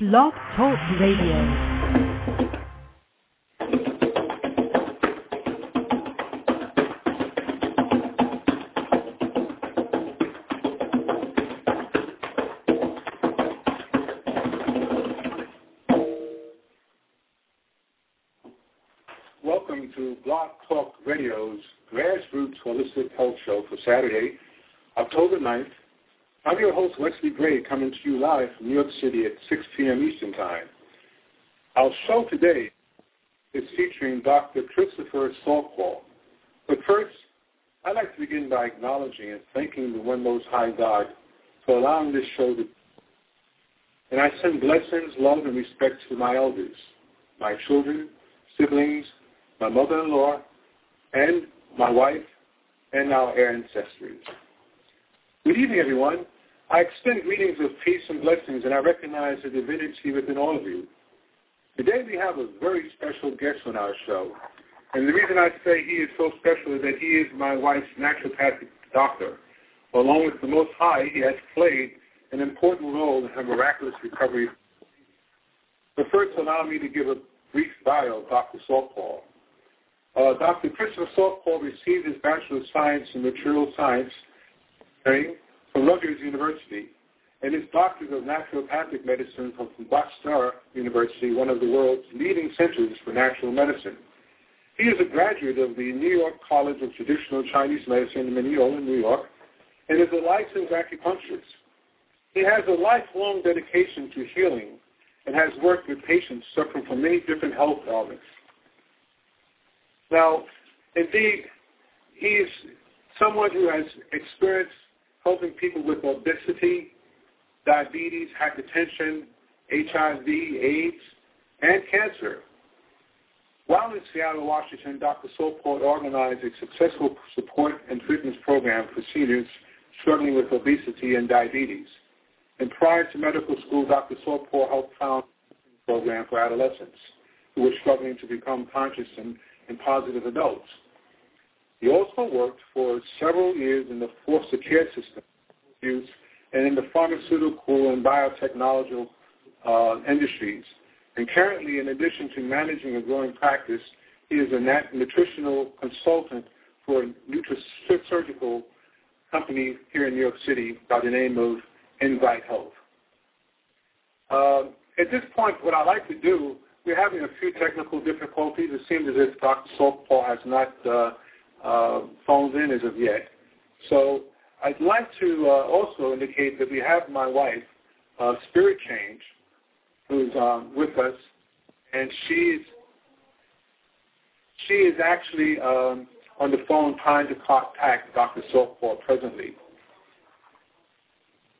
Blog Talk Radio. Welcome to Blog Talk Radio's Grassroots Holistic Health Show for Saturday, October 9th. I'm your host, Wesley Gray, coming to you live from New York City at 6 p.m. Eastern Time. Our show today is featuring Dr. Christopher Saltpaw. But first, I'd like to begin by acknowledging and thanking the One Most High God for allowing this show to and I send blessings, love, and respect to my elders, my children, siblings, my mother-in-law, and my wife, and our ancestors. Good evening, everyone. I extend greetings of peace and blessings, and I recognize the divinity within all of you. Today we have a very special guest on our show. And the reason I say he is so special is that he is my wife's naturopathic doctor. Along with the Most High, he has played an important role in her miraculous recovery. But first, allow me to give a brief bio of Dr. Saltpaw. Uh, Dr. Christopher Saltpaw received his Bachelor of Science in Material Science from Rutgers University and his Doctorate of Naturopathic Medicine from Bastyr University, one of the world's leading centers for natural medicine. He is a graduate of the New York College of Traditional Chinese Medicine in Mineola, New York, and is a licensed acupuncturist. He has a lifelong dedication to healing and has worked with patients suffering from many different health ailments. Now, indeed, he is someone who has experienced helping people with obesity, diabetes, hypertension, HIV, AIDS, and cancer. While in Seattle, Washington, Dr. Saltpaw organized a successful support and treatment program for seniors struggling with obesity and diabetes. And prior to medical school, Dr. Saltpaw helped found a program for adolescents who were struggling to become conscious and, and positive adults. He also worked for several years in the foster care system use and in the pharmaceutical and biotechnology uh, industries. And currently, in addition to managing a growing practice, he is a nat- nutritional consultant for a nutraceutical company here in New York City by the name of Invite Health. Uh, at this point, what I'd like to do, we're having a few technical difficulties. It seems as if Dr. Saltpaw has not uh, uh, phoned in as of yet. So I'd like to uh, also indicate that we have my wife, uh, Spirit Change, who's um, with us, and she's she is actually um, on the phone trying to contact Dr. Saltpaw presently.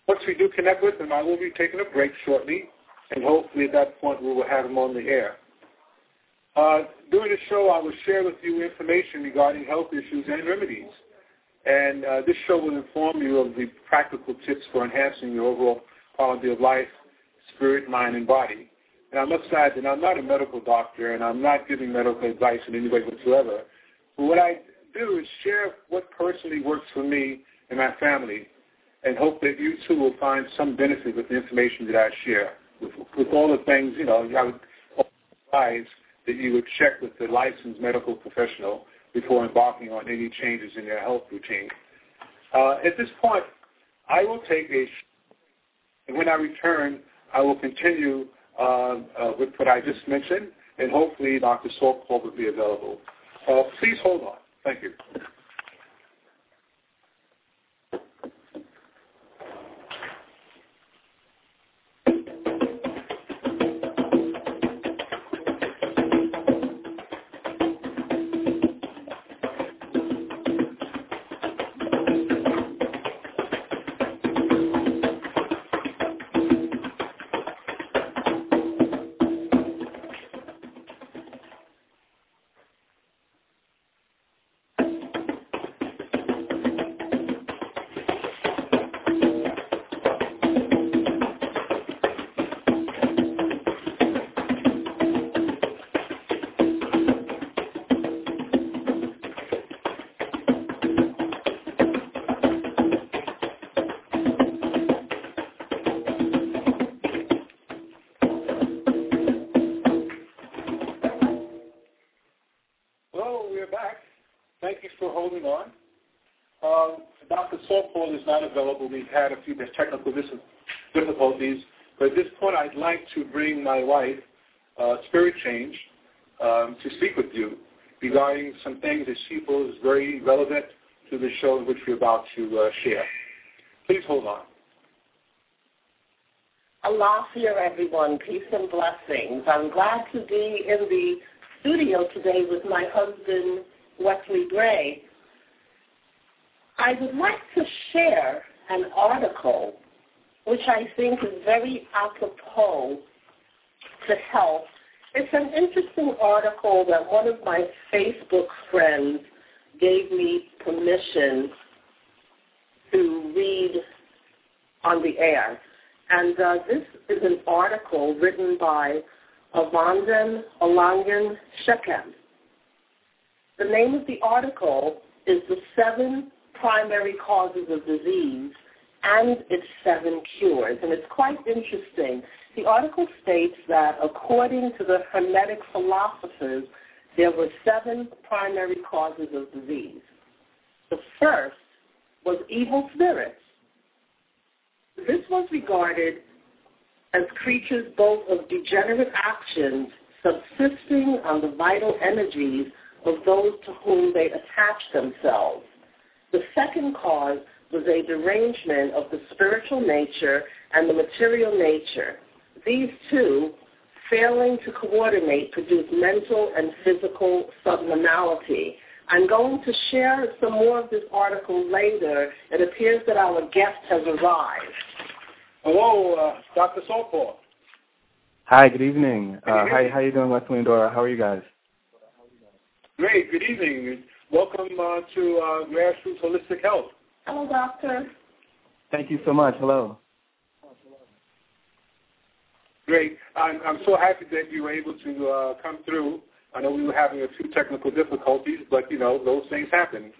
Once we do connect with him, I will be taking a break shortly, and hopefully at that point we will have him on the air. Uh, during the show, I will share with you information regarding health issues and remedies. And uh, this show will inform you of the practical tips for enhancing your overall quality of life, spirit, mind, and body. And I must add that I'm not a medical doctor, and I'm not giving medical advice in any way whatsoever. But what I do is share what personally works for me and my family, and hope that you too will find some benefit with the information that I share. With, with all the things, you know, I would advise that you would check with the licensed medical professional before embarking on any changes in your health routine. Uh, at this point, I will take a, and when I return, I will continue uh, uh, with what I just mentioned, and hopefully Dr. Saltpaw will be available. Uh, please hold on. Thank you. Available. We've had a few technical difficulties. But at this point, I'd like to bring my wife, uh, Spirit Change, um, to speak with you regarding some things that she feels very relevant to the show which we're about to uh, share. Please hold on. Alafia, everyone. Peace and blessings. I'm glad to be in the studio today with my husband, Wesley Gray. I would like to share an article which I think is very apropos to health. It's an interesting article that one of my Facebook friends gave me permission to read on the air. And uh, this is an article written by Avandan Alangan Shekem. The name of the article is The Seven Primary Causes of Disease and Its Seven Cures. And it's quite interesting. The article states that according to the Hermetic philosophers, there were seven primary causes of disease. The first was evil spirits. This was regarded as creatures both of degenerate actions subsisting on the vital energies of those to whom they attach themselves. The second cause was a derangement of the spiritual nature and the material nature. These two, failing to coordinate, produce mental and physical subnormality. I'm going to share some more of this article later. It appears that our guest has arrived. Hello, uh, Dr. Saltpaw. Hi, good evening. Uh, how how you doing, Wesley and Dora? How are you guys? Great. Good evening. Welcome uh, to uh, Grassroots Holistic Health. Hello, doctor. Thank you so much. Hello. Great. I'm, I'm so happy that you were able to uh, come through. I know we were having a few technical difficulties, but you know those things happen.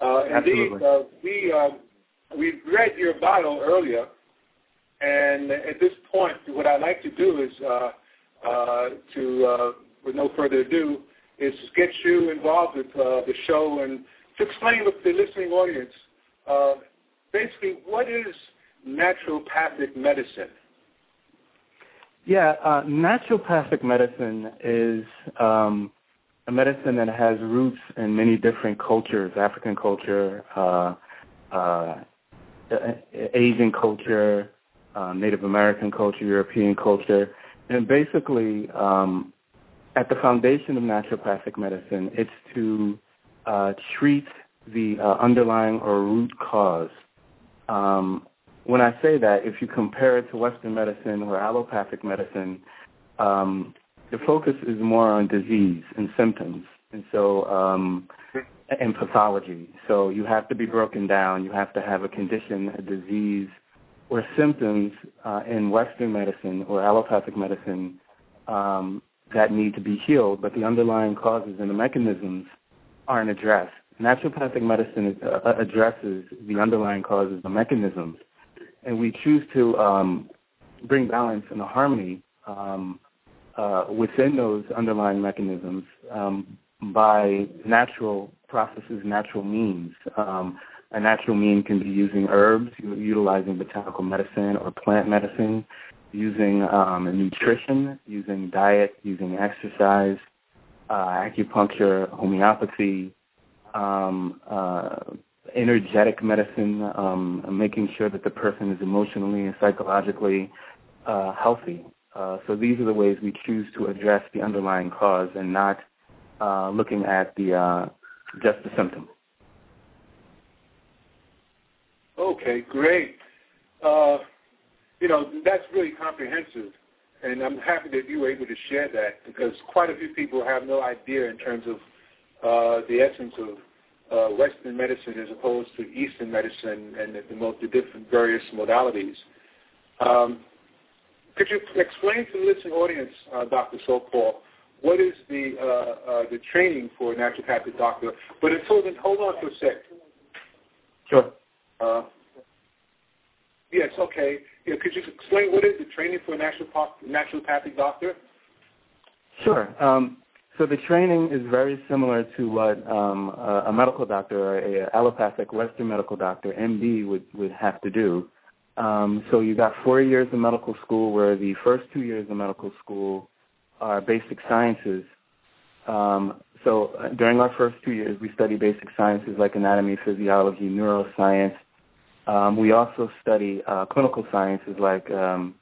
Uh, Absolutely. Indeed, uh, we uh, we read your bio earlier, and at this point, what I'd like to do is uh, uh, to, uh, with no further ado, is get you involved with uh, the show and to explain to the listening audience uh, basically what is naturopathic medicine. Yeah, uh, naturopathic medicine is um, a medicine that has roots in many different cultures: African culture, uh, uh, Asian culture, uh, Native American culture, European culture, and basically, um, at the foundation of naturopathic medicine, it's to uh, treat the uh, underlying or root cause. Um, when I say that, if you compare it to Western medicine or allopathic medicine, um, the focus is more on disease and symptoms, and so um, and pathology. So you have to be broken down. You have to have a condition, a disease, or symptoms uh, in Western medicine or allopathic medicine um, that need to be healed, but the underlying causes and the mechanisms aren't addressed. Naturopathic medicine uh, addresses the underlying causes, the mechanisms, and we choose to um, bring balance and harmony um, uh, within those underlying mechanisms um, by natural processes, natural means. Um, a natural mean can be using herbs, utilizing botanical medicine or plant medicine, using um, nutrition, using diet, using exercise, uh, acupuncture, homeopathy, um, uh, energetic medicine, um, making sure that the person is emotionally and psychologically uh, healthy. Uh, so these are the ways we choose to address the underlying cause and not uh, looking at the uh, just the symptom. Okay, great. Uh, you know, that's really comprehensive, and I'm happy that you were able to share that because quite a few people have no idea in terms of uh, the essence of uh, Western medicine as opposed to Eastern medicine and the, the, the different various modalities. Um, could you explain to the listening audience, uh, Dr. Saltpaw, what is the uh, uh, the training for a naturopathic doctor? But until then, hold on for a sec. Sure. Uh, yes, okay. Yeah, could you explain what is the training for a naturopath- naturopathic doctor? Sure. Um, So the training is very similar to what um, a, a medical doctor or a allopathic Western medical doctor, MD, would, would have to do. Um, so you got four years of medical school where the first two years of medical school are basic sciences. Um, so during our first two years, we study basic sciences like anatomy, physiology, neuroscience. Um, we also study uh, clinical sciences like um,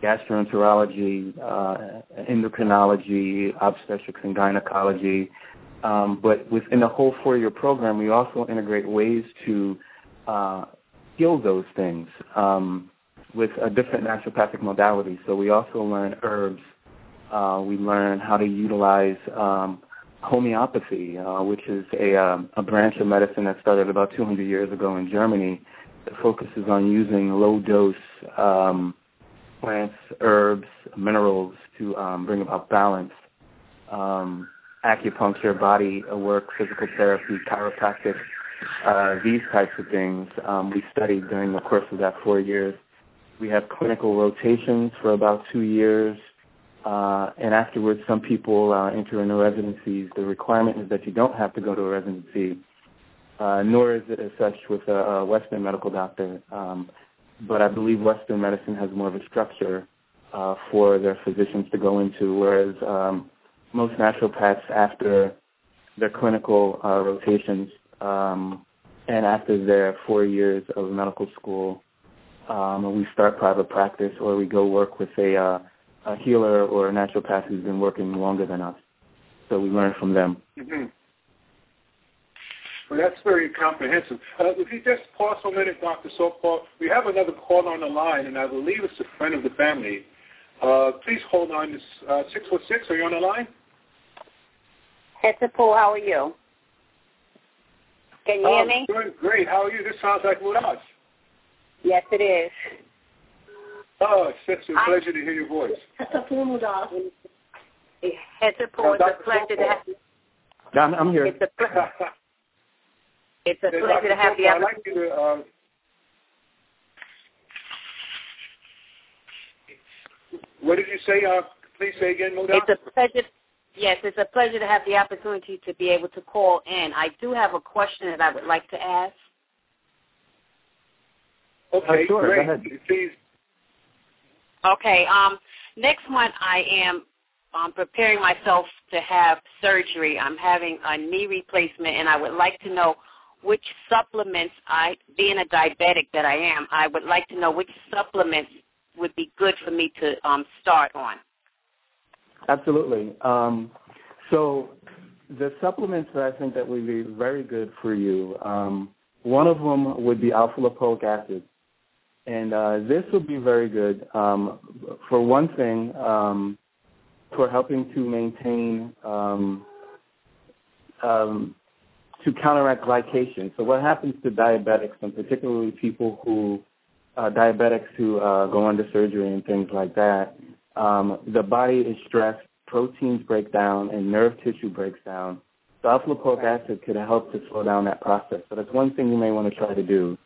gastroenterology, uh, endocrinology, obstetrics and gynecology. Um, but within the whole four-year program, we also integrate ways to uh, heal those things um, with a different naturopathic modalities. So we also learn herbs. Uh, we learn how to utilize um, homeopathy, uh, which is a, um, a branch of medicine that started about 200 years ago in Germany that focuses on using low-dose um, plants, herbs, minerals to um, bring about balance. Um, acupuncture, body work, physical therapy, chiropractic, uh, these types of things um, we studied during the course of that four years. We have clinical rotations for about two years, uh, and afterwards some people uh, enter into residencies. The requirement is that you don't have to go to a residency, uh, nor is it as such with a, a Western medical doctor. Um, but I believe Western medicine has more of a structure uh, for their physicians to go into, whereas um, most naturopaths, after their clinical uh, rotations um, and after their four years of medical school, um, we start private practice or we go work with a, uh, a healer or a naturopath who's been working longer than us. So we learn from them. Mm-hmm. Well, that's very comprehensive. Uh, if you just pause for a minute, Dr. Saltpaw, we have another call on the line, and I believe it's a friend of the family. Uh, please hold on. This uh, six foot six. Are you on the line? Hester Poole, how are you? Can you hear me? Doing great. How are you? This sounds like Murad. Yes, it is. Oh, it's such a pleasure to hear your voice. Hester Poole, Murad. Hester it's a pleasure to have you. I'm, I'm here. It's a pleasure. It's a pleasure to have the I'd like you to. Uh, what did you say? Uh, please say again, Moda. It's a pleasure. Yes, it's a pleasure to have the opportunity to be able to call in. I do have a question that I would like to ask. Okay, uh, sure. great. Go ahead. Please. Okay. Um, next month I am um, preparing myself to have surgery. I'm having a knee replacement, and I would like to know which supplements I, being a diabetic that I am, I would like to know which supplements would be good for me to um, start on. Absolutely. Um, so the supplements that I think that would be very good for you, um, one of them would be alpha lipoic acid. And uh, this would be very good um, for one thing, um, for helping to maintain um, to counteract glycation. So what happens to diabetics, and particularly people who uh, diabetics who uh, go under surgery and things like that, um, the body is stressed, proteins break down, and nerve tissue breaks down. So alpha-lipoic acid could help to slow down that process. So that's one thing you may want to try to do.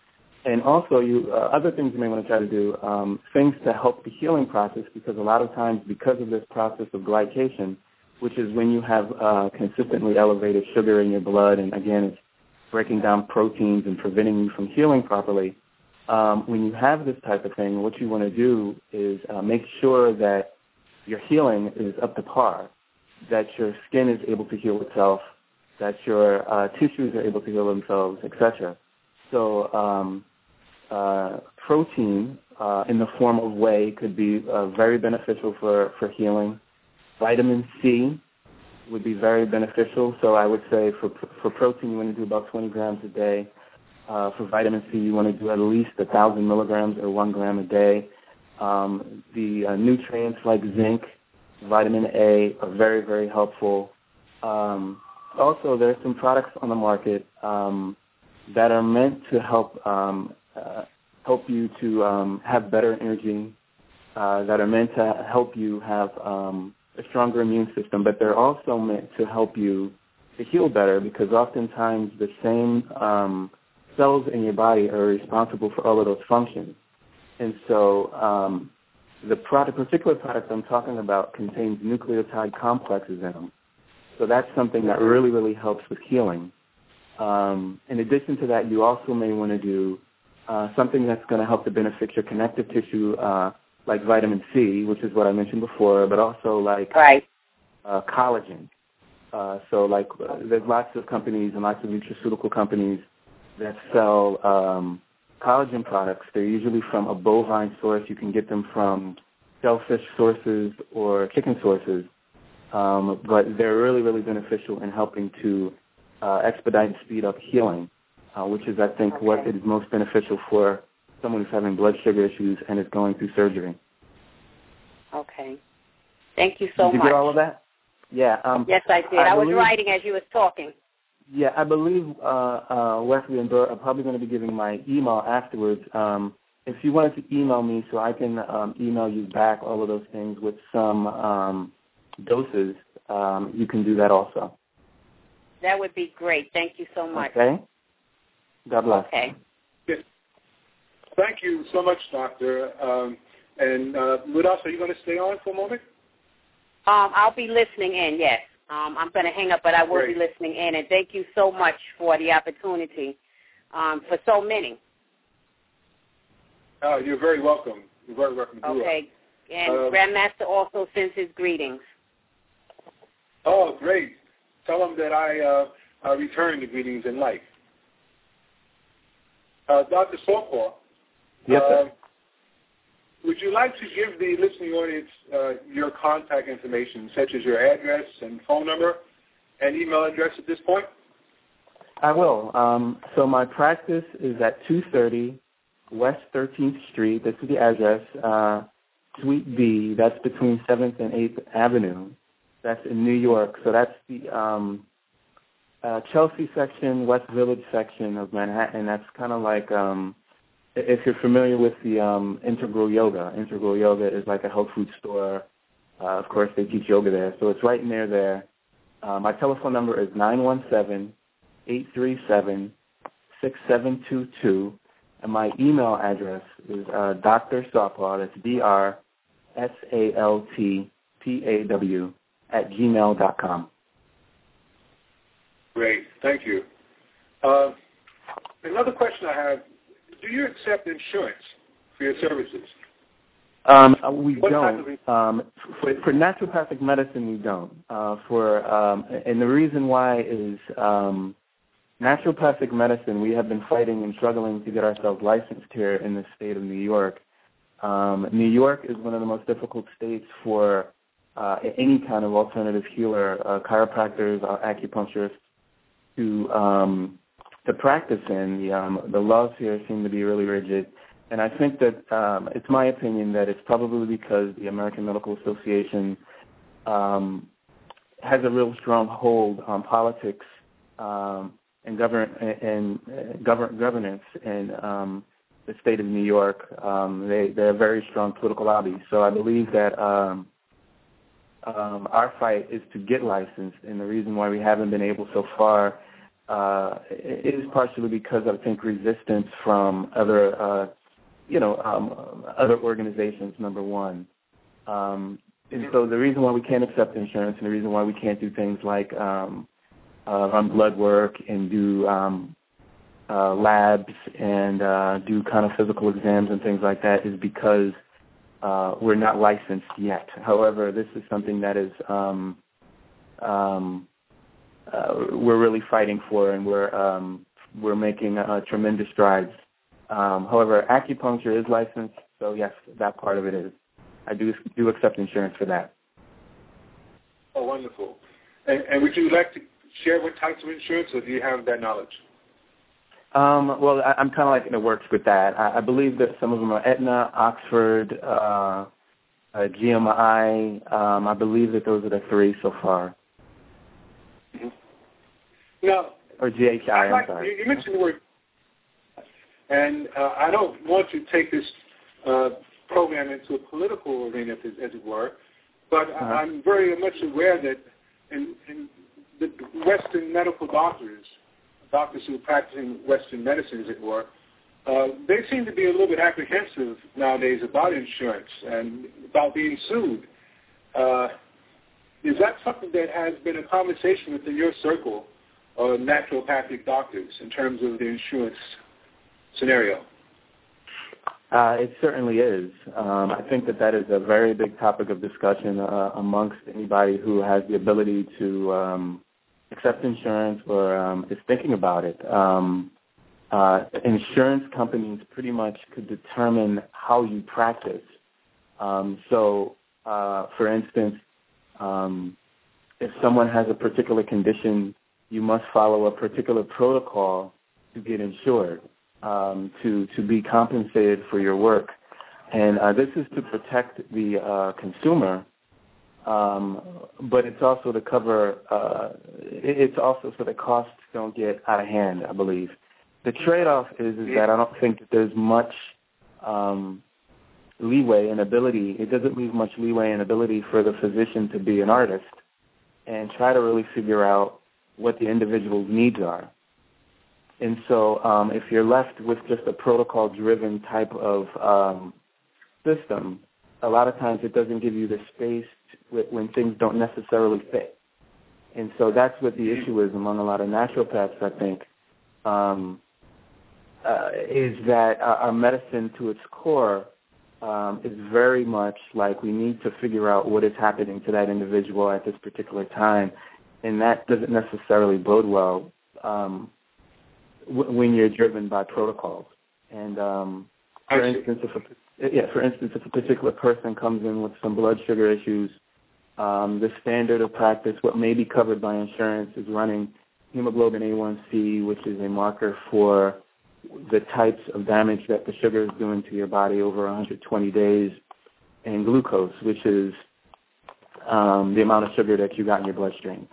And also, you uh, other things you may want to try to do, um, things to help the healing process, because a lot of times, because of this process of glycation, which is when you have uh, consistently elevated sugar in your blood, and again, it's breaking down proteins and preventing you from healing properly. Um, when you have this type of thing, what you want to do is uh, make sure that your healing is up to par, that your skin is able to heal itself, that your uh, tissues are able to heal themselves, etc. So um, uh, protein uh, in the form of whey could be uh, very beneficial for, for healing. Vitamin C would be very beneficial. So I would say for for protein, you want to do about 20 grams a day. Uh, for vitamin C, you want to do at least a thousand milligrams or one gram a day. Um, the uh, nutrients like zinc, vitamin A are very very helpful. Um, also, there's some products on the market um, that are meant to help um, uh, help you to um, have better energy. Uh, that are meant to help you have um, a stronger immune system, but they're also meant to help you to heal better because oftentimes the same um, cells in your body are responsible for all of those functions. And so um, the product, particular product I'm talking about contains nucleotide complexes in them. So that's something that really, really helps with healing. Um, in addition to that, you also may want to do uh, something that's going to help to benefit your connective tissue, uh, like vitamin C, which is what I mentioned before, but also like right. uh, collagen. Uh, so like uh, there's lots of companies and lots of nutraceutical companies that sell um, collagen products. They're usually from a bovine source. You can get them from shellfish sources or chicken sources. Um, but they're really, really beneficial in helping to uh, expedite and speed up healing, uh, which is, I think, okay. what is most beneficial for someone who's having blood sugar issues and is going through surgery. Okay. Thank you so much. did you much. get all of that? Yeah. Um, yes, I did. I, I was believe, writing as you was talking. Yeah, I believe uh, uh, Wesley and Dora are probably going to be giving my email afterwards. Um, if you wanted to email me so I can um, email you back all of those things with some um, doses, um, you can do that also. That would be great. Thank you so much. Okay. God bless. Okay. Thank you so much, Doctor. Um, and uh, Mudas, are you going to stay on for a moment? Um, I'll be listening in, yes. Um, I'm going to hang up, but I will Great. be listening in. And thank you so much for the opportunity um, for so many. Uh, you're very welcome. You're very welcome. to do it. Okay. And Um, Grandmaster also sends his greetings. Oh, great. Tell him that I, uh, I return the greetings in life. Uh, Dr. Saltpaw, Yes, sir. uh, would you like to give the listening audience uh, your contact information, such as your address and phone number and email address at this point? I will. Um, so my practice is at 230 West 13th Street. This is the address. Uh, Suite B. That's between 7th and 8th Avenue. That's in New York. So that's the um, uh, Chelsea section, West Village section of Manhattan. That's kind of like um, if you're familiar with the um, Integral Yoga. Integral Yoga is like a health food store. Uh, of course, they teach yoga there. So it's right near there. Uh, my telephone number is nine one seven eight three seven six seven two two, and my email address is uh, Dr. Saltpaw. That's D R S A L T P A W at gmail dot com. Great. Thank you. Uh, another question I have, do you accept insurance for your services? Um, uh, we What don't. Um, for, for naturopathic medicine, we don't. Uh, for um, and the reason why is um, naturopathic medicine. We have been fighting and struggling to get ourselves licensed here in the state of New York. Um, New York is one of the most difficult states for uh, any kind of alternative healer, uh, chiropractors, uh, acupuncturists, to um, to practice in. The um, the laws here seem to be really rigid. And I think that um, it's my opinion that it's probably because the American Medical Association um, has a real strong hold on politics um, and govern and uh, govern governance in um, the state of New York. Um, they they're a very strong political lobby. So I believe that um, um, our fight is to get licensed, and the reason why we haven't been able so far uh, is partially because I think resistance from other uh, you know, um, other organizations, number one. Um, and so the reason why we can't accept insurance and the reason why we can't do things like um, uh, run blood work and do um, uh, labs and uh, do kind of physical exams and things like that is because uh, we're not licensed yet. However, this is something that is um, um, uh, we're really fighting for, and we're um, we're making uh, tremendous strides um, however, acupuncture is licensed, so yes, that part of it is. I do do accept insurance for that. Oh, wonderful. And, and would you like to share what types of insurance, or do you have that knowledge? Um, well, I, I'm kind of like in the works with that. I, I believe that some of them are Aetna, Oxford, uh, uh, GMI. Um, I believe that those are the three so far. Mm-hmm. Now, or GHI, I'm like, sorry. You, mentioned the word, and uh, I don't want to take this uh, program into a political arena, as, as it were, but Uh-huh. I'm very much aware that in, in the Western medical doctors, doctors who are practicing Western medicine, as it were, uh, they seem to be a little bit apprehensive nowadays about insurance and about being sued. Uh, is that something that has been a conversation within your circle of naturopathic doctors in terms of the insurance scenario? Uh, it certainly is. Um, I think that that is a very big topic of discussion uh, amongst anybody who has the ability to um, accept insurance or um, is thinking about it. Um, uh, insurance companies pretty much could determine how you practice. Um, so, uh, for instance, um, if someone has a particular condition, you must follow a particular protocol to get insured, um, to to be compensated for your work, and uh, this is to protect the uh, consumer, um, but it's also to cover. Uh, it's also so that costs don't get out of hand. I believe the trade-off is is that I don't think that there's much um, leeway and ability. It doesn't leave much leeway and ability for the physician to be an artist and try to really figure out what the individual's needs are. And so um, if you're left with just a protocol-driven type of um, system, a lot of times it doesn't give you the space when things don't necessarily fit. And so that's what the issue is among a lot of naturopaths, I think, um, uh, is that our medicine to its core um, is very much like we need to figure out what is happening to that individual at this particular time, and that doesn't necessarily bode well um, w- when you're driven by protocols. And um, for instance, if a, yeah, for instance, if a particular person comes in with some blood sugar issues, um, the standard of practice, what may be covered by insurance, is running hemoglobin A1C, which is a marker for the types of damage that the sugar is doing to your body over 120 days, and glucose, which is um, the amount of sugar that you got in your bloodstream.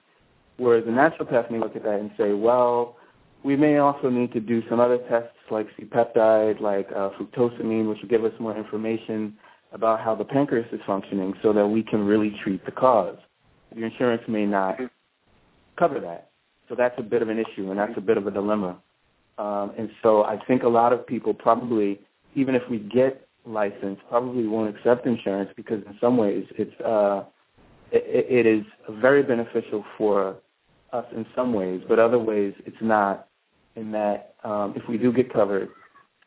Whereas a naturopath may look at that and say, well, we may also need to do some other tests like C-peptide, like uh, fructosamine, which will give us more information about how the pancreas is functioning so that we can really treat the cause. Your insurance may not cover that. So that's a bit of an issue, and that's a bit of a dilemma. Um, and so I think a lot of people probably, even if we get licensed, probably won't accept insurance because in some ways it's uh, it, it is very beneficial for us in some ways, but other ways it's not. In that um, if we do get covered,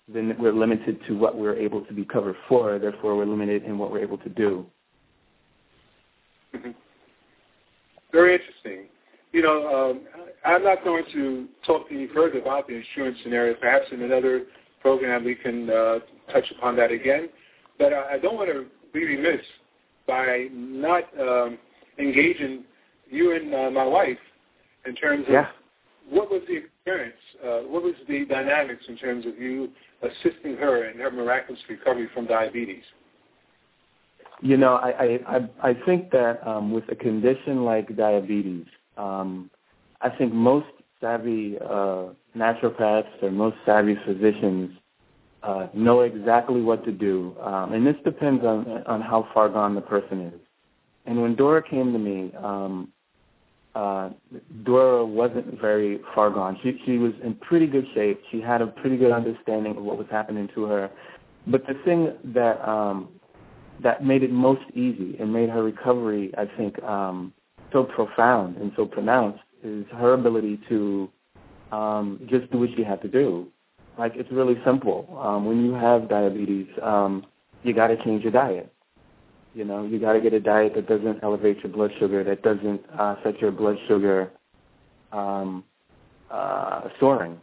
then we're limited to what we're able to be covered for. Therefore, we're limited in what we're able to do. Mm-hmm. Very interesting. You know, um, I'm not going to talk any further about the insurance scenario. Perhaps in another program we can uh, touch upon that again. But I, I don't want to be remiss by not um, engaging you and uh, my wife in terms of yeah. what was the experience, uh, what was the dynamics in terms of you assisting her in her miraculous recovery from diabetes. You know, I I I think that um, with a condition like diabetes, um, I think most savvy uh, naturopaths or most savvy physicians uh, know exactly what to do, um, and this depends on on how far gone the person is. And when Dora came to me, um, uh, Dora wasn't very far gone. She she was in pretty good shape. She had a pretty good understanding of what was happening to her. But the thing that um, that made it most easy and made her recovery, I think, um, so profound and so pronounced is her ability to um, just do what she had to do. Like it's really simple. Um, when you have diabetes, um, you got to change your diet. You know, you got to get a diet that doesn't elevate your blood sugar, that doesn't uh, set your blood sugar um, uh, soaring.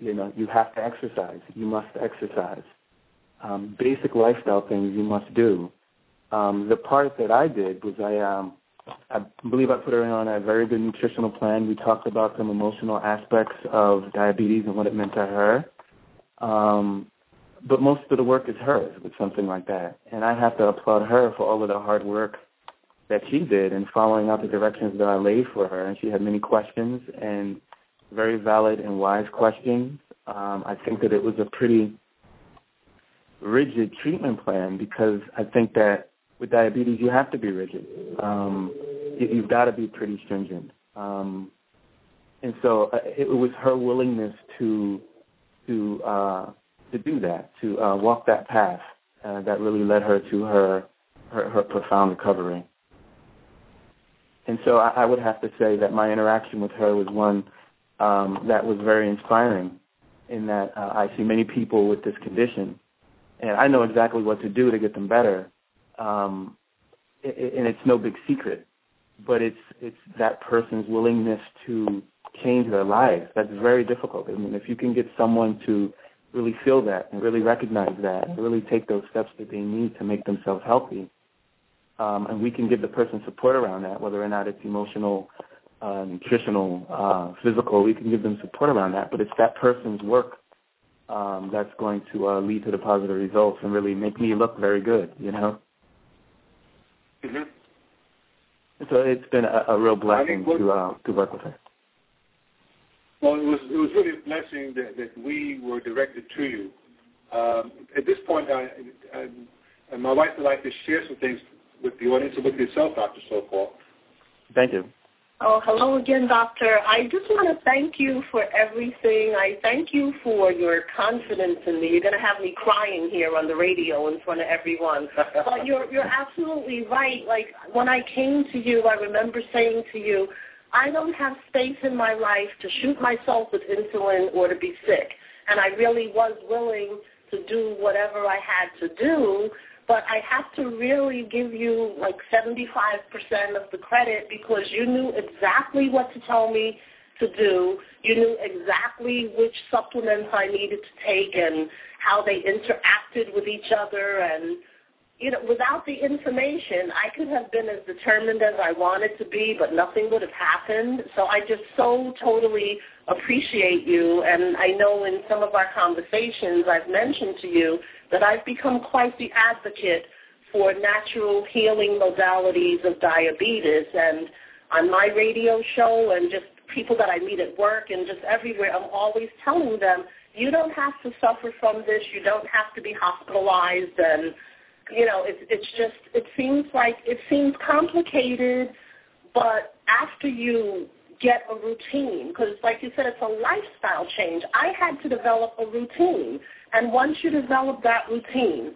You know, you have to exercise. You must exercise. Um, basic lifestyle things you must do. Um, the part that I did was I um, I believe I put her on a very good nutritional plan. We talked about some emotional aspects of diabetes and what it meant to her. Um, but most of the work is hers with something like that. And I have to applaud her for all of the hard work that she did in following out the directions that I laid for her. And she had many questions and very valid and wise questions. Um, I think that it was a pretty rigid treatment plan because I think that with diabetes, you have to be rigid. Um, you, you've got to be pretty stringent. Um, and so uh, it was her willingness to to uh, to do that, to uh, walk that path, uh, that really led her to her her, her profound recovery. And so I, I would have to say that my interaction with her was one um, that was very inspiring in that uh, I see many people with this condition, and I know exactly what to do to get them better. Um, and it's no big secret, but it's it's that person's willingness to change their lives. That's very difficult. I mean, if you can get someone to really feel that and really recognize that and really take those steps that they need to make themselves healthy, um, and we can give the person support around that, whether or not it's emotional, uh, nutritional, uh, physical, we can give them support around that. But it's that person's work um, that's going to uh, lead to the positive results and really make me look very good, you know? Mm-hmm. So it's been a, a real blessing to uh, to work with her. Well, it was it was really a blessing that, that we were directed to you. Um, at this point, I, I, and my wife would like to share some things with the audience and with yourself, Dr. Sokol. Thank you. Oh, hello again, Doctor. I just want to thank you for everything. I thank you for your confidence in me. You're going to have me crying here on the radio in front of everyone. but you're you're absolutely right. Like when I came to you, I remember saying to you, I don't have space in my life to shoot myself with insulin or to be sick. And I really was willing to do whatever I had to do but I have to really give you like 75% of the credit because you knew exactly what to tell me to do. You knew exactly which supplements I needed to take and how they interacted with each other and you know, without the information, I could have been as determined as I wanted to be, but nothing would have happened. So I just so totally appreciate you. And I know in some of our conversations I've mentioned to you that I've become quite the advocate for natural healing modalities of diabetes. And on my radio show and just people that I meet at work and just everywhere, I'm always telling them, you don't have to suffer from this. You don't have to be hospitalized. And, you know, it's, it's just, it seems like, it seems complicated, but after you get a routine because like you said it's a lifestyle change. I had to develop a routine and once you develop that routine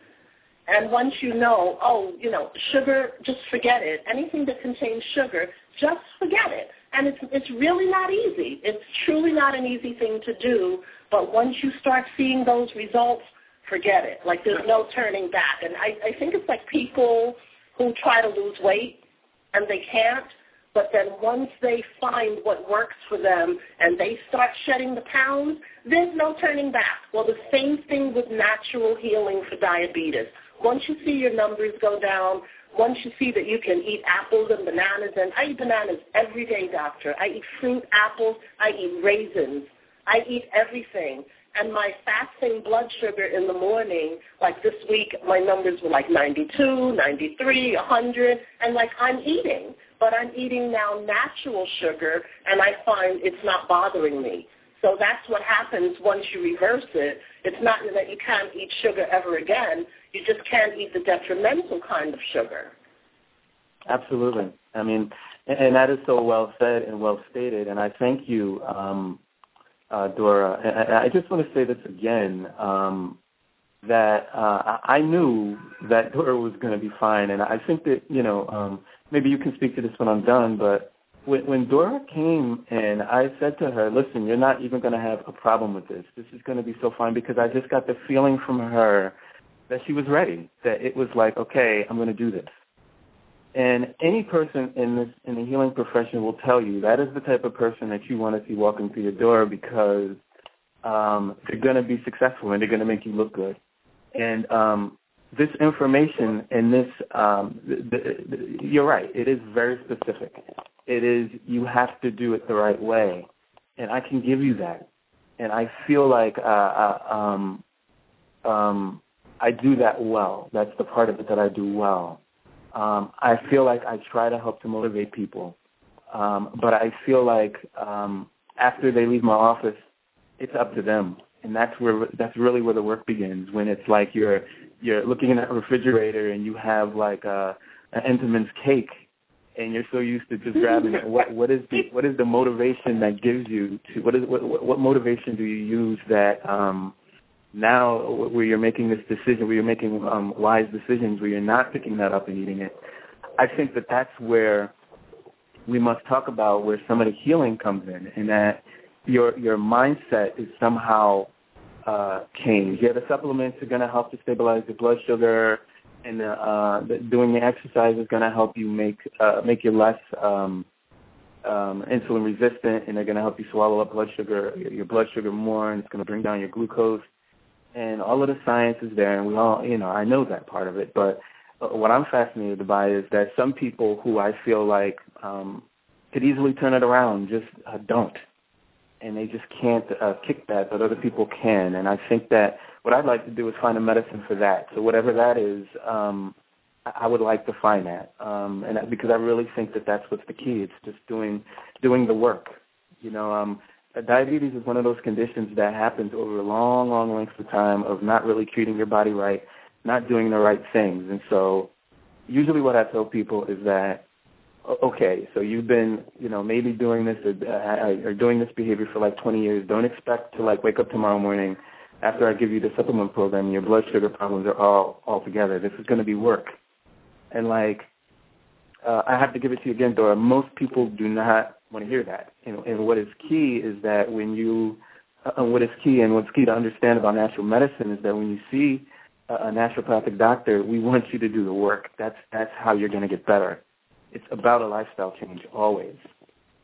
and once you know oh you know sugar just forget it. Anything that contains sugar just forget it. And it's it's really not easy. It's truly not an easy thing to do but once you start seeing those results forget it like there's no turning back and i i think it's like people who try to lose weight and they can't but then once they find what works for them and they start shedding the pounds, there's no turning back. Well, the same thing with natural healing for diabetes. Once you see your numbers go down, once you see that you can eat apples and bananas, and I eat bananas every day, doctor. I eat fruit, apples, I eat raisins. I eat everything. And my fasting blood sugar in the morning, like this week, my numbers were like 92, 93, 100, and like I'm eating but I'm eating now natural sugar, and I find it's not bothering me. So that's what happens once you reverse it. It's not that you can't eat sugar ever again. You just can't eat the detrimental kind of sugar. Absolutely. I mean, and that is so well said and well stated. And I thank you, um, uh, Dora. And I just want to say this again. Um, that uh, I knew that Dora was going to be fine, and I think that you know um, maybe you can speak to this when I'm done, but when, when Dora came and I said to her, listen, you're not even going to have a problem with this. This is going to be so fine because I just got the feeling from her that she was ready, that it was like, okay, I'm going to do this. And any person in this in the healing profession will tell you that is the type of person that you want to see walking through your door because um, they're going to be successful and they're going to make you look good. And um, this information and this, um, the, the, you're right. It is very specific. It is you have to do it the right way, and I can give you that. And I feel like uh, uh, um, um, I do that well. That's the part of it that I do well. Um, I feel like I try to help to motivate people, um, but I feel like um, after they leave my office, it's up to them and that's where that's really where the work begins when it's like you're you're looking in that refrigerator and you have like a an Entenmann's cake and you're so used to just grabbing it. What what is the what is the motivation that gives you to what is what what motivation do you use that um now where you're making this decision where you're making um wise decisions where you're not picking that up and eating it. I think that that's where we must talk about where some of the healing comes in, and that your your mindset is somehow uh, changed. Yeah, the supplements are going to help to stabilize your blood sugar, and uh, the, doing the exercise is going to help you make uh, make you less um, um, insulin resistant, and they're going to help you swallow up blood sugar, your blood sugar more, and it's going to bring down your glucose. And all of the science is there, and we all, you know, I know that part of it. But uh, what I'm fascinated by is that some people who I feel like um, could easily turn it around just uh, don't, and they just can't uh, kick that, but other people can. And I think that what I'd like to do is find a medicine for that. So whatever that is, um, I would like to find that, um, and that, because I really think that that's what's the key. It's just doing doing the work. You know, um, diabetes is one of those conditions that happens over a long, long lengths of time of not really treating your body right, not doing the right things. And so, usually, what I tell people is that, okay, so you've been, you know, maybe doing this or, uh, or doing this behavior for like 20 years. Don't expect to like wake up tomorrow morning after I give you the supplement program and your blood sugar problems are all all together. This is going to be work and like, uh, I have to give it to you again, Dora. Most people do not want to hear that. And, and what is key is that when you, uh, what is key and what's key to understand about natural medicine is that when you see a, naturopathic doctor, we want you to do the work. That's that's how you're going to get better. It's about a lifestyle change always.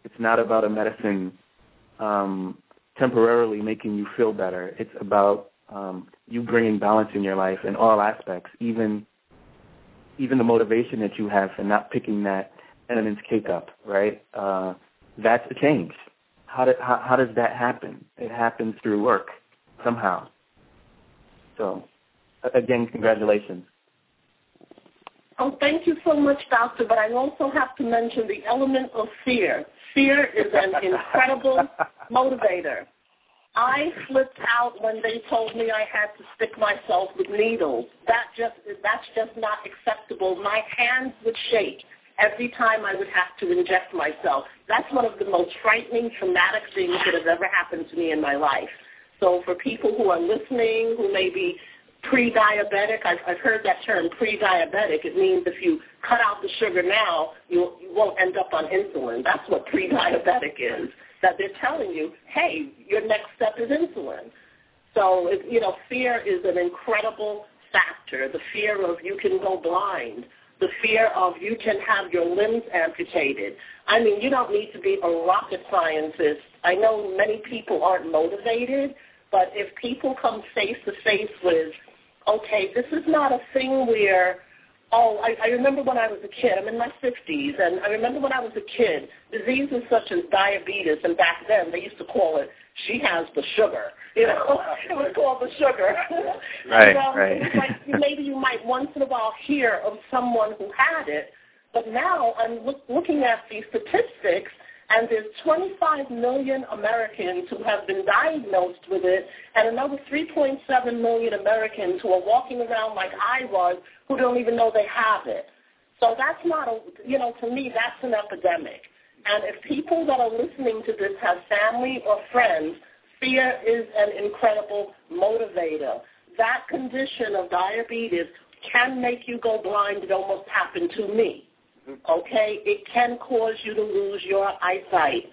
It's not about a medicine um, temporarily making you feel better. It's about um, you bringing balance in your life in all aspects, even even the motivation that you have for not picking that Entenmann's cake up, right? Uh, that's a change. How, do, how, how does that happen? It happens through work somehow. So, again, congratulations. Oh, thank you so much, Doctor. But I also have to mention the element of fear. Fear is an incredible motivator. I flipped out when they told me I had to stick myself with needles. That just that's just not acceptable. My hands would shake every time I would have to inject myself. That's one of the most frightening, traumatic things that has ever happened to me in my life. So for people who are listening, who may be pre-diabetic, I've, I've heard that term, pre-diabetic. It means if you cut out the sugar now, you, you won't end up on insulin. That's what pre-diabetic is that they're telling you, hey, your next step is insulin. So, it, you know, fear is an incredible factor. The fear of you can go blind. The fear of you can have your limbs amputated. I mean, you don't need to be a rocket scientist. I know many people aren't motivated, but if people come face to face with, okay, this is not a thing where Oh, I, I remember when I was a kid. I'm in my 50s, and I remember when I was a kid, diseases such as diabetes, and back then they used to call it, she has the sugar. You know, it was called the sugar. Right, right. like, maybe you might once in a while hear of someone who had it, but now I'm look, looking at these statistics, and there's 25 million Americans who have been diagnosed with it, and another 3.7 million Americans who are walking around like I was who don't even know they have it. So that's not a, you know, to me, that's an epidemic. And if people that are listening to this have family or friends, fear is an incredible motivator. That condition of diabetes can make you go blind. It almost happened to me. Mm-hmm. Okay? It can cause you to lose your eyesight.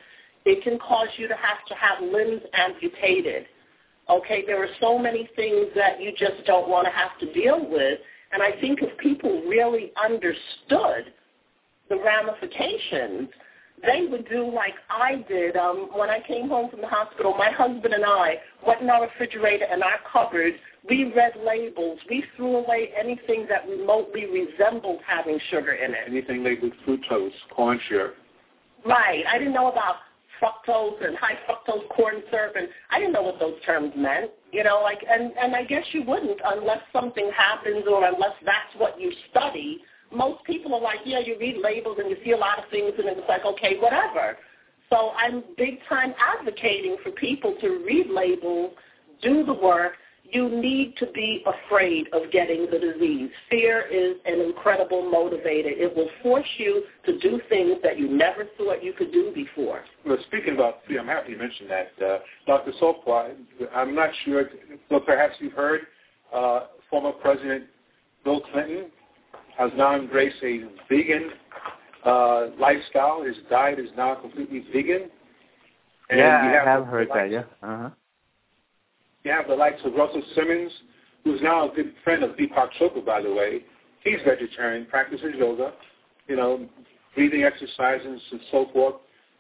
It can cause you to have to have limbs amputated. Okay? There are so many things that you just don't want to have to deal with. And I think if people really understood the ramifications, they would do like I did. Um, when I came home from the hospital, my husband and I went in our refrigerator and our cupboard. We read labels. We threw away anything that remotely resembled having sugar in it. Anything labeled fructose, corn syrup. Right. I didn't know about fructose and high fructose corn syrup, and I didn't know what those terms meant. You know, like, and and I guess you wouldn't unless something happens or unless that's what you study. Most people are like, yeah, you read labels and you see a lot of things, and it's like, okay, whatever. So I'm big time advocating for people to read labels, do the work, you need to be afraid of getting the disease. Fear is an incredible motivator. It will force you to do things that you never thought you could do before. Well, speaking about fear, I'm happy you mentioned that. Uh, Dr. Saltpaw, I'm not sure, but perhaps you've heard uh, former President Bill Clinton has now embraced a vegan uh, lifestyle. His diet is now completely vegan. And yeah, I have, have heard that. Yeah. Uh-huh. You have the likes of Russell Simmons, who's now a good friend of Deepak Chopra, by the way. He's vegetarian, practices yoga, you know, breathing exercises and so forth.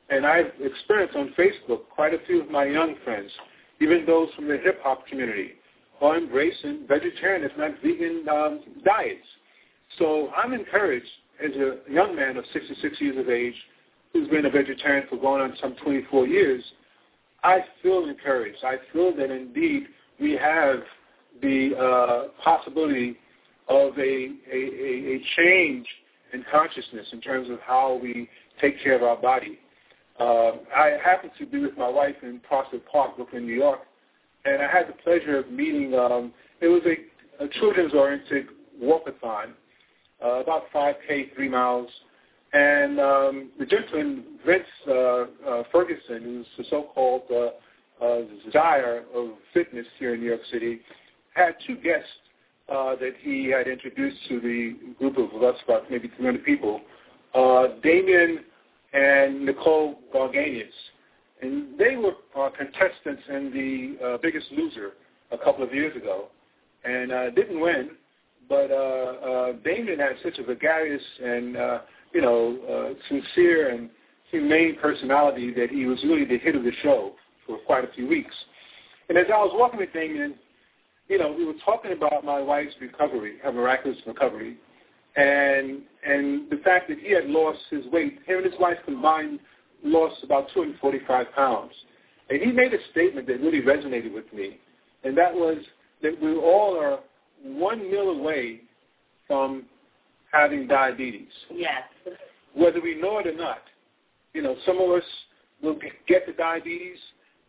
And I've experienced on Facebook quite a few of my young friends, even those from the hip hop community, are embracing vegetarian, if not vegan, um, diets. So I'm encouraged as a young man of 66 years of age who's been a vegetarian for going on some 24 years, I feel encouraged. I feel that indeed we have the uh, possibility of a, a, a change in consciousness in terms of how we take care of our body. Uh, I happened to be with my wife in Prospect Park, Brooklyn, New York, and I had the pleasure of meeting, um, it was a, a children's-oriented walkathon, uh, about 5K, three miles, and um, the gentleman, Vince uh, uh, Ferguson, who's the so-called uh, uh, czar of fitness here in New York City, had two guests uh, that he had introduced to the group of us, about maybe 300 people, uh, Damien and Nicole Gurganus. And they were uh, contestants in the uh, Biggest Loser a couple of years ago and uh, didn't win. But uh, uh, Damien had such a gregarious and, uh, you know, uh, sincere and humane personality that he was really the hit of the show for quite a few weeks. And as I was walking with Damien, you know, we were talking about my wife's recovery, her miraculous recovery, and and the fact that he had lost his weight. Him and his wife combined lost about 245 pounds. And he made a statement that really resonated with me, and that was that we all are one meal away from having diabetes. Yes. Whether we know it or not. You know, some of us will get the diabetes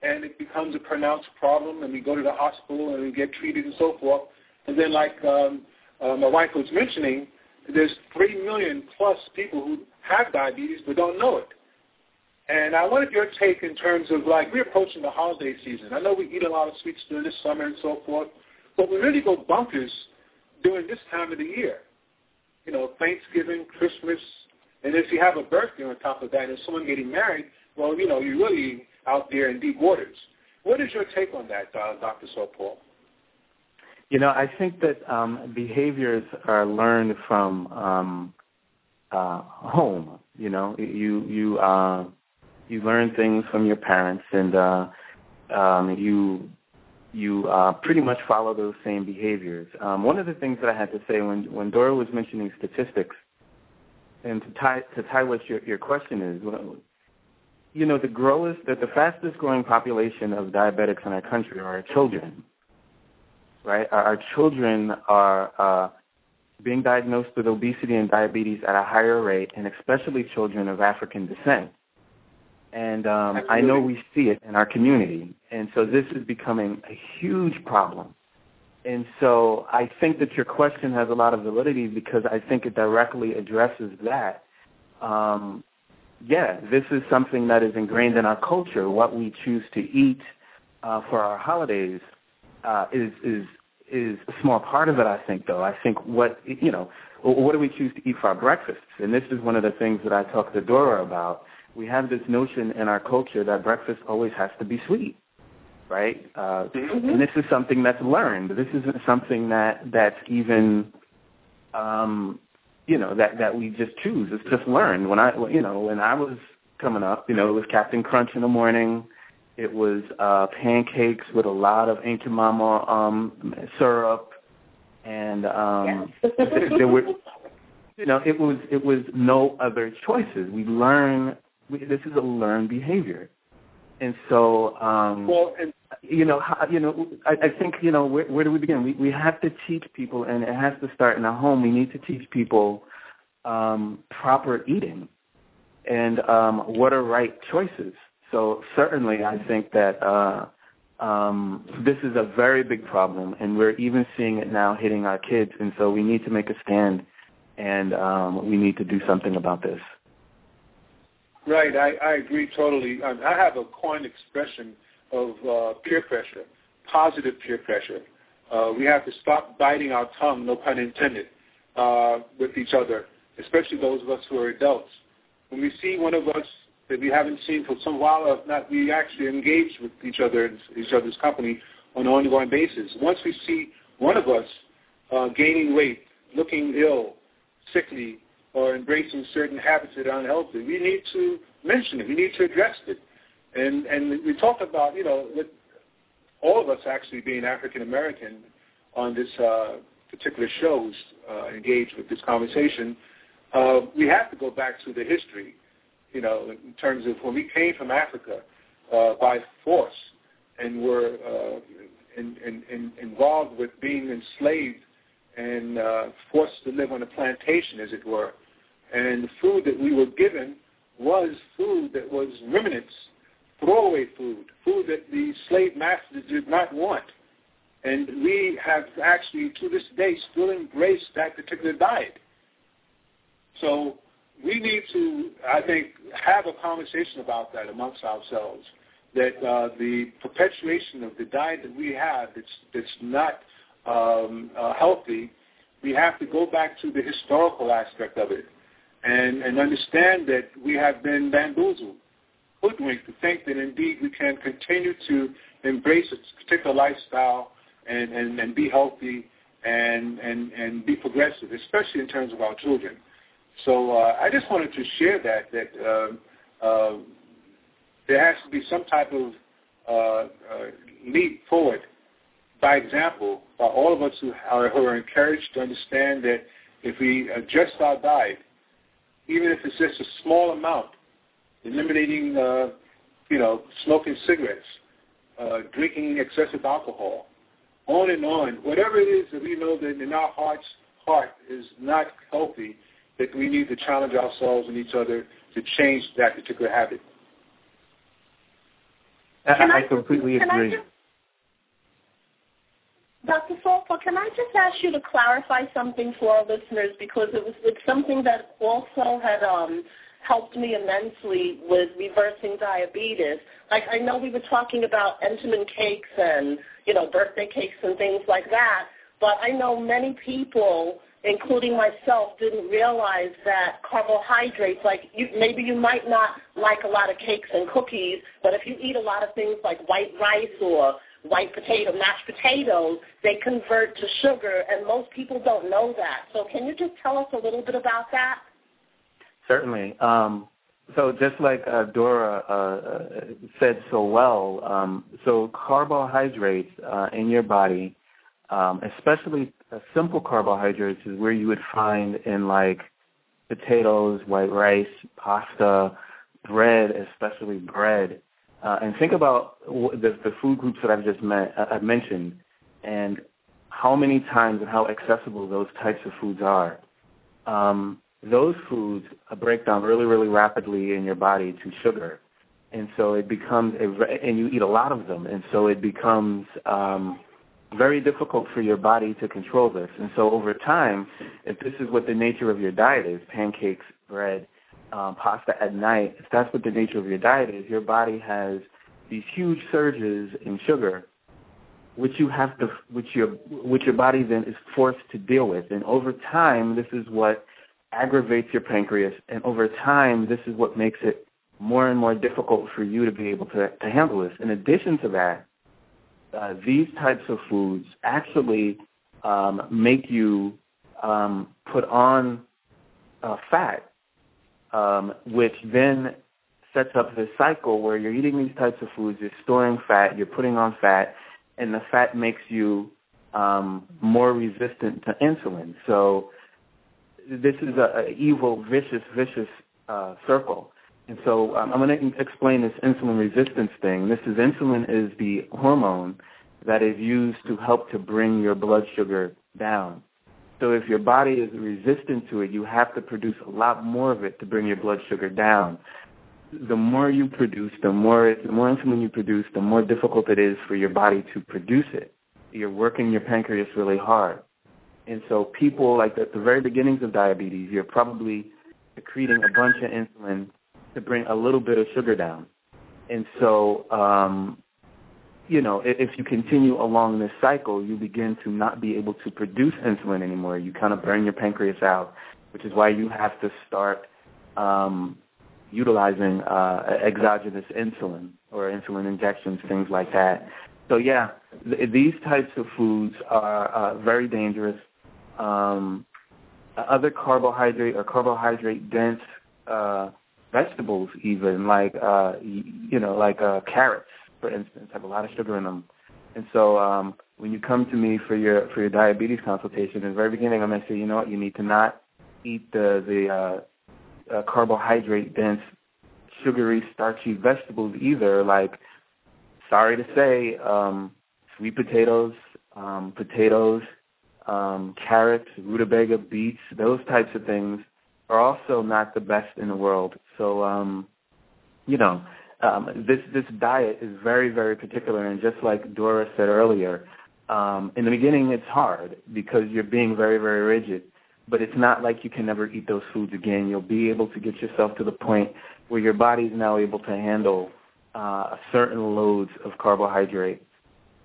and it becomes a pronounced problem and we go to the hospital and we get treated and so forth. And then like um, uh, my wife was mentioning, there's 3 million plus people who have diabetes but don't know it. And I wanted your take in terms of like we're approaching the holiday season. I know we eat a lot of sweets during this summer and so forth, but we really go bonkers during this time of the year. You know, Thanksgiving, Christmas, and if you have a birthday on top of that and someone getting married, well, you know, you're really out there in deep waters. What is your take on that, uh, Dr. Paul? You know, I think that um, behaviors are learned from um, uh, home. You know, you you uh, you learn things from your parents, and uh, um, you you uh, pretty much follow those same behaviors. Um, one of the things that I had to say when when Dora was mentioning statistics, and to tie to tie what your your question is, you know, the growest, the, the fastest growing population of diabetics in our country are our children, right? Our, our children are uh, being diagnosed with obesity and diabetes at a higher rate, and especially children of African descent. And um, I know we see it in our community, and so this is becoming a huge problem. And so I think that your question has a lot of validity because I think it directly addresses that. Um, yeah, this is something that is ingrained in our culture. What we choose to eat uh, for our holidays uh, is is is a small part of it. I think, though. I think what you know, what do we choose to eat for our breakfasts? And this is one of the things that I talk to Dora about. We have this notion in our culture that breakfast always has to be sweet, right? Uh, mm-hmm. And this is something that's learned. This isn't something that that's even um, you know that that we just choose. It's just learned. When I you know when I was coming up, you know it was Captain Crunch in the morning. It was uh, pancakes with a lot of Aunt Jemima um, syrup, and um, yes. there were you know it was it was no other choices. We learn. We, this is a learned behavior, and so um, well, and you know, how, you know, I, I think you know where, where do we begin? We we have to teach people, and it has to start in the home. We need to teach people um, proper eating and um, what are right choices. So certainly, I think that uh, um, this is a very big problem, and we're even seeing it now hitting our kids. And so we need to make a stand, and um, we need to do something about this. Right, I, I agree totally. I have a coin expression of uh, peer pressure, positive peer pressure. Uh, we have to stop biting our tongue, no pun intended, uh, with each other, especially those of us who are adults. when we see one of us that we haven't seen for some while, not we actually engage with each other, each other's company on an ongoing basis. Once we see one of us uh, gaining weight, looking ill, sickly, or embracing certain habits that are unhealthy, we need to mention it. We need to address it. And and we talked about, you know, with all of us actually being African American on this uh, particular shows uh, engaged with this conversation, uh, we have to go back to the history, you know, in terms of when we came from Africa uh, by force and were uh, in, in, in involved with being enslaved and uh, forced to live on a plantation, as it were. And the food that we were given was food that was remnants, throwaway food, food that the slave masters did not want. And we have actually, to this day, still embraced that particular diet. So we need to, I think, have a conversation about that amongst ourselves. That uh, the perpetuation of the diet that we have that's, that's not um, uh, healthy, we have to go back to the historical aspect of it and, and understand that we have been bamboozled, hoodwinked to think that indeed we can continue to embrace a particular lifestyle and, and, and be healthy and, and, and be progressive, especially in terms of our children. So uh, I just wanted to share that, that uh, uh, there has to be some type of uh, uh, leap forward by example by all of us who are, who are encouraged to understand that if we adjust our diet, even if it's just a small amount, eliminating, uh, you know, smoking cigarettes, uh, drinking excessive alcohol, on and on, whatever it is that we know that in our hearts heart is not healthy, that we need to challenge ourselves and each other to change that particular habit. I, I, completely agree. Dr. Saltpaw, can I just ask you to clarify something for our listeners because it was it's something that also had um, helped me immensely with reversing diabetes. Like I know we were talking about Entenmann cakes and you know birthday cakes and things like that, but I know many people, including myself, didn't realize that carbohydrates, like you, maybe you might not like a lot of cakes and cookies, but if you eat a lot of things like white rice or white potato, mashed potatoes, they convert to sugar, and most people don't know that. So can you just tell us a little bit about that? Certainly. Um, so just like uh, Dora uh, said so well, um, so carbohydrates uh, in your body, um, especially simple carbohydrates, is where you would find in like potatoes, white rice, pasta, bread, especially bread. Uh, and think about the, the food groups that I've just met, uh, I've mentioned, and how many times and how accessible those types of foods are. Um, those foods break down really, really rapidly in your body to sugar, and so it becomes a, and you eat a lot of them, and so it becomes um, very difficult for your body to control this. And so over time, if this is what the nature of your diet is, pancakes, bread, um, pasta at night, if that's what the nature of your diet is, your body has these huge surges in sugar, which you have to, which your, which your body then is forced to deal with. And over time, this is what aggravates your pancreas, and over time, this is what makes it more and more difficult for you to be able to, to handle this. In addition to that, uh, these types of foods actually um, make you um, put on uh, fat um, which then sets up this cycle where you're eating these types of foods, you're storing fat, you're putting on fat, and the fat makes you um, more resistant to insulin. So this is a, a evil, vicious, vicious uh, circle. And so um, I'm going to explain this insulin resistance thing. This is insulin is the hormone that is used to help to bring your blood sugar down. So if your body is resistant to it, you have to produce a lot more of it to bring your blood sugar down. The more you produce, the more the more insulin you produce, the more difficult it is for your body to produce it. You're working your pancreas really hard. And so people, like at the very beginnings of diabetes, you're probably secreting a bunch of insulin to bring a little bit of sugar down. And so um, you know, if you continue along this cycle, you begin to not be able to produce insulin anymore. You kind of burn your pancreas out, which is why you have to start um, utilizing uh, exogenous insulin or insulin injections, things like that. So yeah, th- these types of foods are uh, very dangerous. Um, other carbohydrate or carbohydrate dense uh, vegetables, even like uh, you know, like uh, carrots, for instance, have a lot of sugar in them. And so um, when you come to me for your for your diabetes consultation, in the very beginning, I'm to say, you know what, you need to not eat the the uh, uh, carbohydrate dense, sugary, starchy vegetables either. Like, sorry to say, um, sweet potatoes, um, potatoes, um, carrots, rutabaga, beets, those types of things are also not the best in the world. So, um, you know, um, this this diet is very very particular, and just like Dora said earlier, um, in the beginning it's hard because you're being very very rigid. But it's not like you can never eat those foods again. You'll be able to get yourself to the point where your body's now able to handle uh, certain loads of carbohydrate.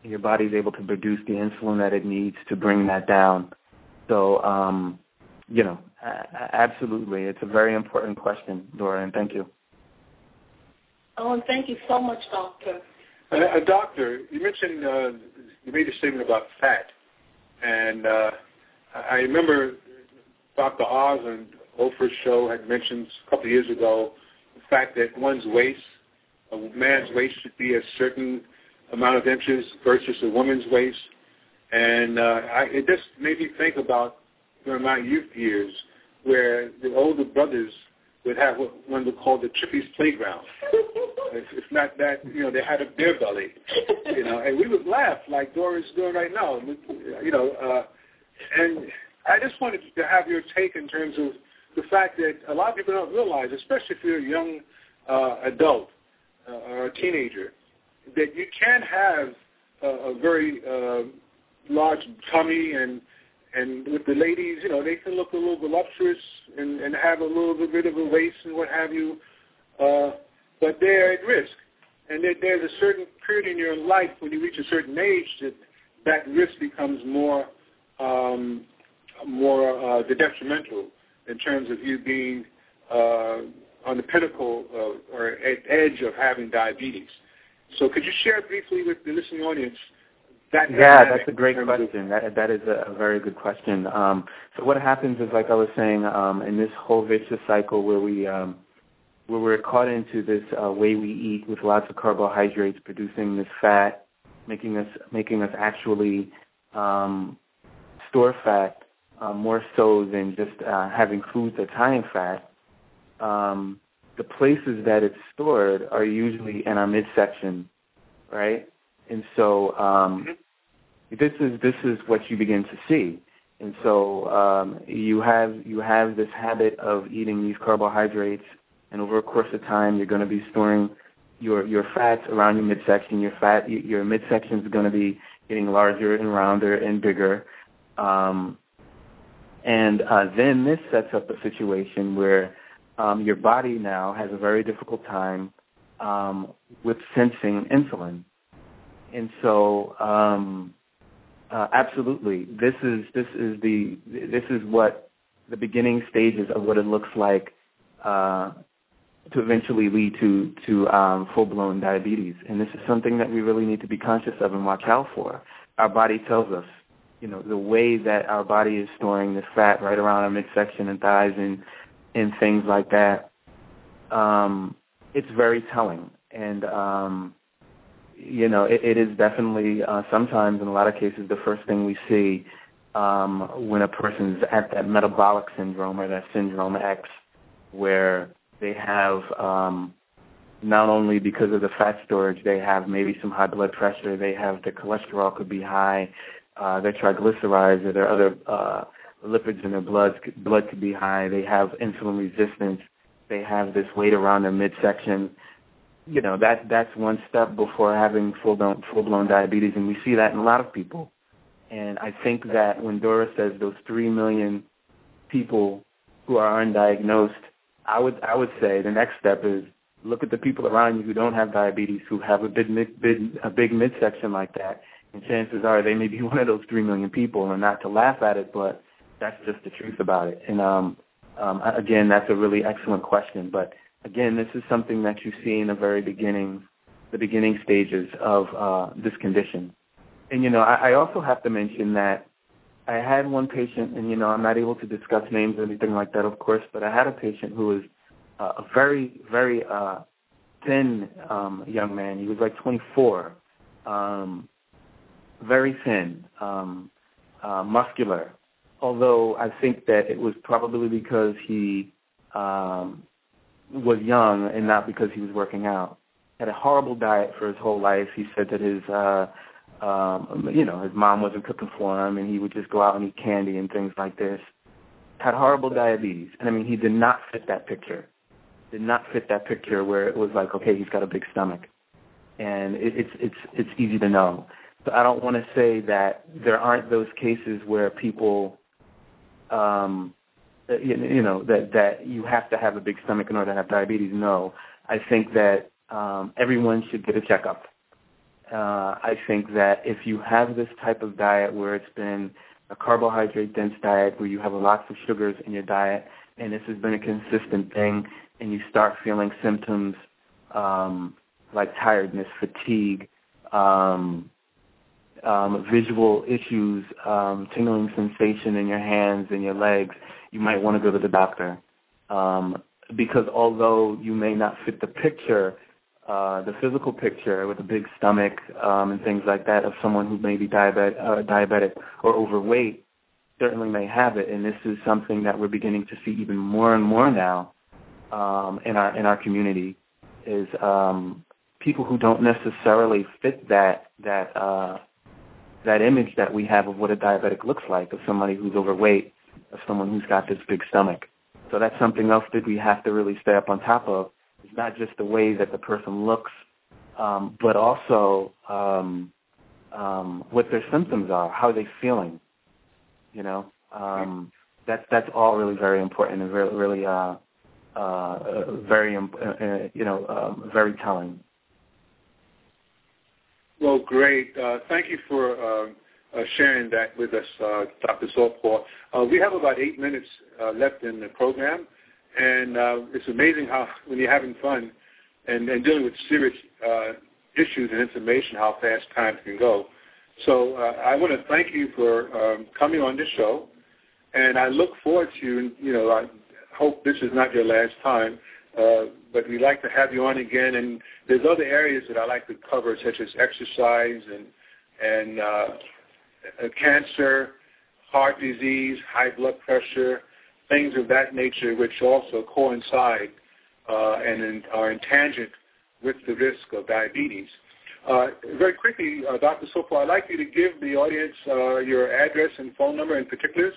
Your body's able to produce the insulin that it needs to bring that down. So, um, you know, absolutely, it's a very important question, Dora, and thank you. Oh, and thank you so much, Doctor. Uh, doctor, you mentioned uh, you made a statement about fat, and uh, I remember Dr. Oz and Oprah's show had mentioned a couple of years ago the fact that one's waist, a man's waist, should be a certain amount of inches versus a woman's waist, and uh, I, it just made me think about during my youth years where the older brothers would have what one would call the Chippy's playground. if, if not that, you know, they had a beer belly, you know, and we would laugh like Dora's doing right now, you know, uh, and I just wanted to have your take in terms of the fact that a lot of people don't realize, especially if you're a young uh, adult uh, or a teenager, that you can have a, a very uh, large tummy and and with the ladies, you know, they can look a little voluptuous and, and have a little bit of a waist and what have you, uh, but they're at risk. And there's a certain period in your life when you reach a certain age that that risk becomes more um, more uh, detrimental in terms of you being uh, on the pinnacle of, or at edge of having diabetes. So could you share briefly with the listening audience that yeah, that's a great question. That that is a, a very good question. Um, so what happens is, like I was saying, um, in this whole vicious cycle where we um, where we're caught into this uh, way we eat with lots of carbohydrates, producing this fat, making us making us actually um, store fat uh, more so than just uh, having foods that's high in fat. Um, the places that it's stored are usually in our midsection, right? And so um, mm-hmm. this is this is what you begin to see. And so um, you have you have this habit of eating these carbohydrates, and over a course of time, you're going to be storing your your fats around your midsection. Your fat your midsection is going to be getting larger and rounder and bigger. Um, and uh, then this sets up a situation where um, your body now has a very difficult time um, with sensing insulin. And so, um, uh, absolutely, this is this is the this is what the beginning stages of what it looks like uh, to eventually lead to to um, full blown diabetes. And this is something that we really need to be conscious of and watch out for. Our body tells us, you know, the way that our body is storing this fat right around our midsection and thighs and and things like that. Um, it's very telling, and um, you know, it, it is definitely uh, sometimes in a lot of cases the first thing we see um, when a person's at that metabolic syndrome or that syndrome X, where they have um, not only because of the fat storage, they have maybe some high blood pressure, they have their cholesterol could be high, uh, their triglycerides or their other uh, lipids in their blood blood could be high, they have insulin resistance, they have this weight around their midsection you know that that's one step before having full blown full blown diabetes, and we see that in a lot of people. And I think that when Dora says those three million people who are undiagnosed, I would I would say the next step is look at the people around you who don't have diabetes, who have a big big a big midsection like that, and chances are they may be one of those three million people. And not to laugh at it, but that's just the truth about it. And um, um, again, that's a really excellent question. But again, this is something that you see in the very beginning, the beginning stages of uh, this condition. And you know, I, I also have to mention that I had one patient, and you know, I'm not able to discuss names or anything like that, of course, but I had a patient who was uh, a very, very uh, thin um, young man. He was like 24, um, very thin, um, uh, muscular. Although I think that it was probably because he um, was young and not because he was working out. Had a horrible diet for his whole life. He said that his uh, um, you know, his mom wasn't cooking for him, and he would just go out and eat candy and things like this. Had horrible diabetes, and I mean, he did not fit that picture. Did not fit that picture where it was like, okay, he's got a big stomach, and it, it's it's it's easy to know. So I don't want to say that there aren't those cases where people, um, you, you know, that that you have to have a big stomach in order to have diabetes. No, I think that um, everyone should get a checkup uh, I think that if you have this type of diet where it's been a carbohydrate dense diet where you have lots of sugars in your diet and this has been a consistent thing and you start feeling symptoms um, like tiredness, fatigue, um, um, visual issues, um, tingling sensation in your hands and your legs, you might want to go to the doctor. Um, because although you may not fit the picture uh, the physical picture with a big stomach um, and things like that of someone who may be diabetic, uh, diabetic or overweight certainly may have it, and this is something that we're beginning to see even more and more now um, in our in our community is um, people who don't necessarily fit that that uh, that image that we have of what a diabetic looks like of somebody who's overweight, of someone who's got this big stomach. So that's something else that we have to really stay up on top of it's not just the way that the person looks, um, but also um, um, what their symptoms are, how are they're feeling. You know, um, that's that's all really very important and really really uh, uh, very uh, uh, you know um, very telling. Well, great. Uh, thank you for uh, uh, sharing that with us, uh, Dr. Saltpaw. Uh, we have about eight minutes uh, left in the program. And uh, it's amazing how when you're having fun and, and dealing with serious uh, issues and information, how fast time can go. So I want to thank you for um, coming on this show, and I look forward to you know I hope this is not your last time, uh, but we'd like to have you on again. And there's other areas that I like to cover, such as exercise and and uh, cancer, heart disease, high blood pressure, things of that nature which also coincide uh, and in, are in tangent with the risk of diabetes. Uh, very quickly, uh, Dr. Saltpaw, I'd like you to give the audience uh, your address and phone number in particulars.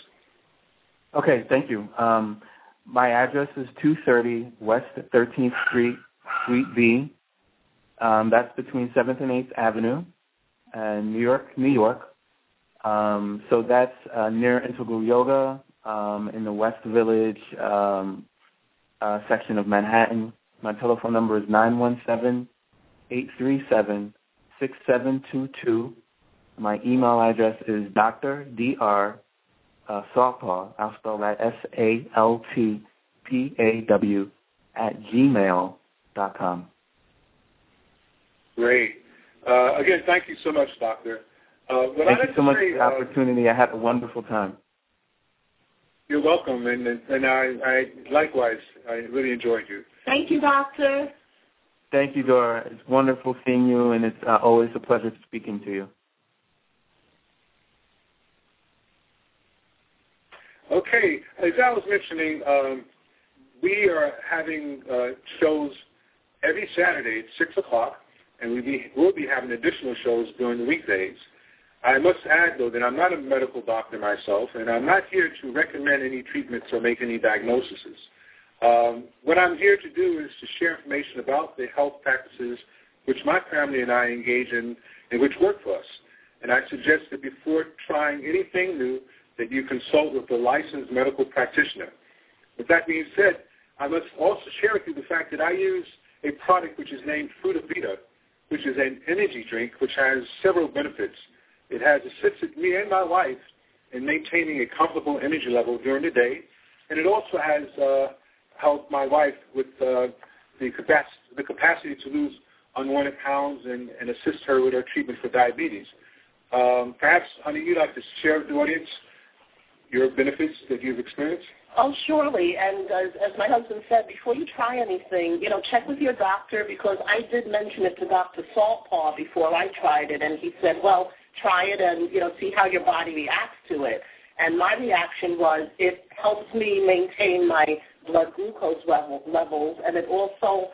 Okay, thank you. Um, my address is 230 West 13th Street, Suite B. Um, that's between 7th and 8th Avenue, in New York, New York. Um, so that's uh, near Integral Yoga, um, in the West Village um, uh, section of Manhattan. My telephone number is nine one seven eight three seven six seven two two. My email address is Dr. Dr. Uh, Saltpaw. I'll spell that S-A-L-T-P-A-W at gmail dot com. Great. Uh, again, thank you so much, Doctor. Uh, thank you so much say, for the opportunity. I had a wonderful time. You're welcome, and and I, I likewise, I really enjoyed you. Thank you, Doctor. Thank you, Dora. It's wonderful seeing you, and it's uh, always a pleasure speaking to you. Okay, as I was mentioning, um, we are having uh, shows every Saturday at 6 o'clock, and we be, we'll be having additional shows during the weekdays. I must add, though, that I'm not a medical doctor myself, and I'm not here to recommend any treatments or make any diagnoses. Um, what I'm here to do is to share information about the health practices which my family and I engage in and which work for us. And I suggest that before trying anything new, that you consult with a licensed medical practitioner. With that being said, I must also share with you the fact that I use a product which is named Fruta Vida, which is an energy drink which has several benefits it has assisted me and my wife in maintaining a comfortable energy level during the day, and it also has uh, helped my wife with uh, the capacity, the capacity to lose unwanted pounds and, and assist her with her treatment for diabetes. Um, perhaps, honey, you'd like to share with the audience your benefits that you've experienced? Oh, surely. And as, as my husband said, before you try anything, you know, check with your doctor because I did mention it to Dr. Saltpaw before I tried it, and he said, well, try it and, you know, see how your body reacts to it. And my reaction was it helps me maintain my blood glucose level, levels, and it also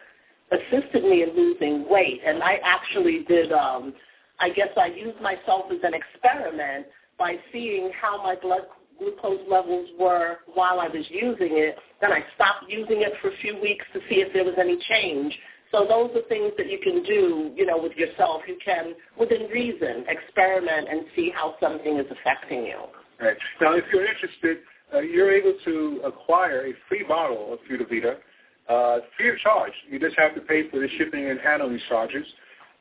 assisted me in losing weight. And I actually did, um, I guess I used myself as an experiment by seeing how my blood glucose levels were while I was using it. Then I stopped using it for a few weeks to see if there was any change. So those are things that you can do, you know, with yourself. You can, within reason, experiment and see how something is affecting you. Right. Now, if you're interested, uh, you're able to acquire a free bottle of Frutavida uh, free of charge. You just have to pay for the shipping and handling charges.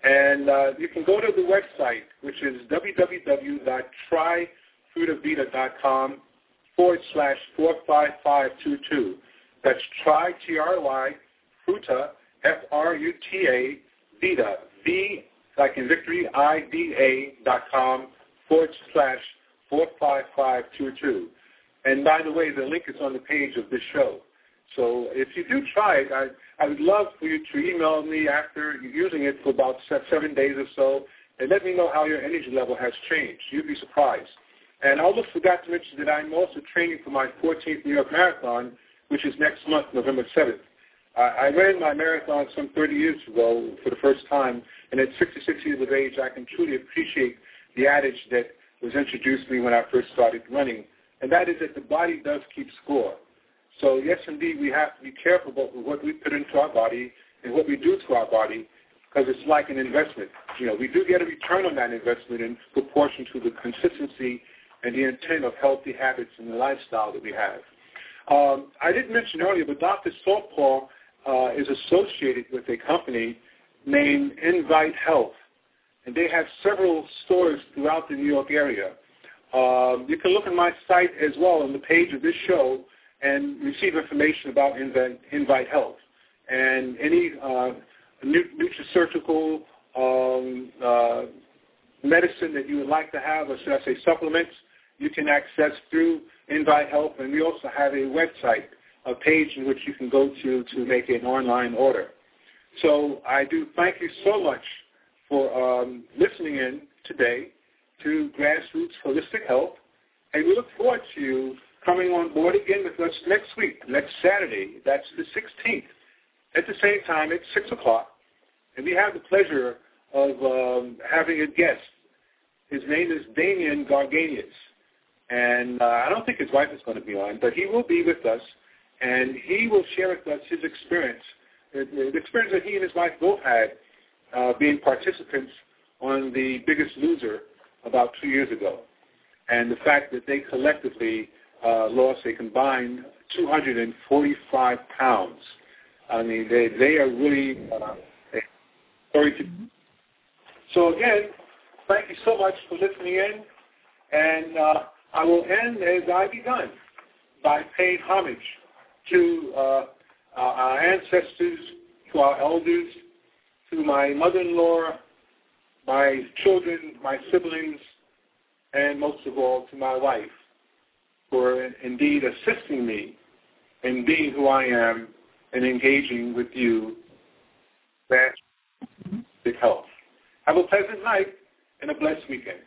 And uh, you can go to the website, which is www.tryfrutavida.com forward slash 45522. That's try, T-R-Y, fruta, F-R-U-T-A, Vida, V, like in victory, I-D-A dot com forward slash 45522. And by the way, the link is on the page of this show. So if you do try it, I, I would love for you to email me after using it for about seven days or so and let me know how your energy level has changed. You'd be surprised. And I almost forgot to mention that I'm also training for my 14th New York Marathon, which is next month, November 7th. I ran my marathon some 30 years ago for the first time, and at 66 years of age, I can truly appreciate the adage that was introduced to me when I first started running, and that is that the body does keep score. So yes, indeed, we have to be careful about what we put into our body and what we do to our body because it's like an investment. You know, we do get a return on that investment in proportion to the consistency and the intent of healthy habits and the lifestyle that we have. Um, I didn't mention earlier, but Dr. Saltpaw uh, is associated with a company named Invite Health, and they have several stores throughout the New York area. Um, you can look at my site as well on the page of this show and receive information about Invite, Invite Health. And any uh, nutraceutical um, uh, medicine that you would like to have, or should I say supplements, you can access through Invite Health. And we also have a website, a page in which you can go to to make an online order. So I do thank you so much for um, listening in today to Grassroots Holistic Health. And we look forward to you coming on board again with us next week, next Saturday. That's the 16th, at the same time at 6 o'clock. And we have the pleasure of um, having a guest. His name is Damien Gurganus. And uh, I don't think his wife is going to be on, but he will be with us. And he will share with us his experience, the experience that he and his wife both had uh, being participants on The Biggest Loser about two years ago. And the fact that they collectively uh, lost a combined 245 pounds. I mean, they they are really uh, to. So again, thank you so much for listening in, and uh, I will end as I begun by paying homage to uh, our ancestors, to our elders, to my mother-in-law, my children, my siblings, and most of all to my wife for indeed assisting me in being who I am and engaging with you that health. Have a pleasant night and a blessed weekend.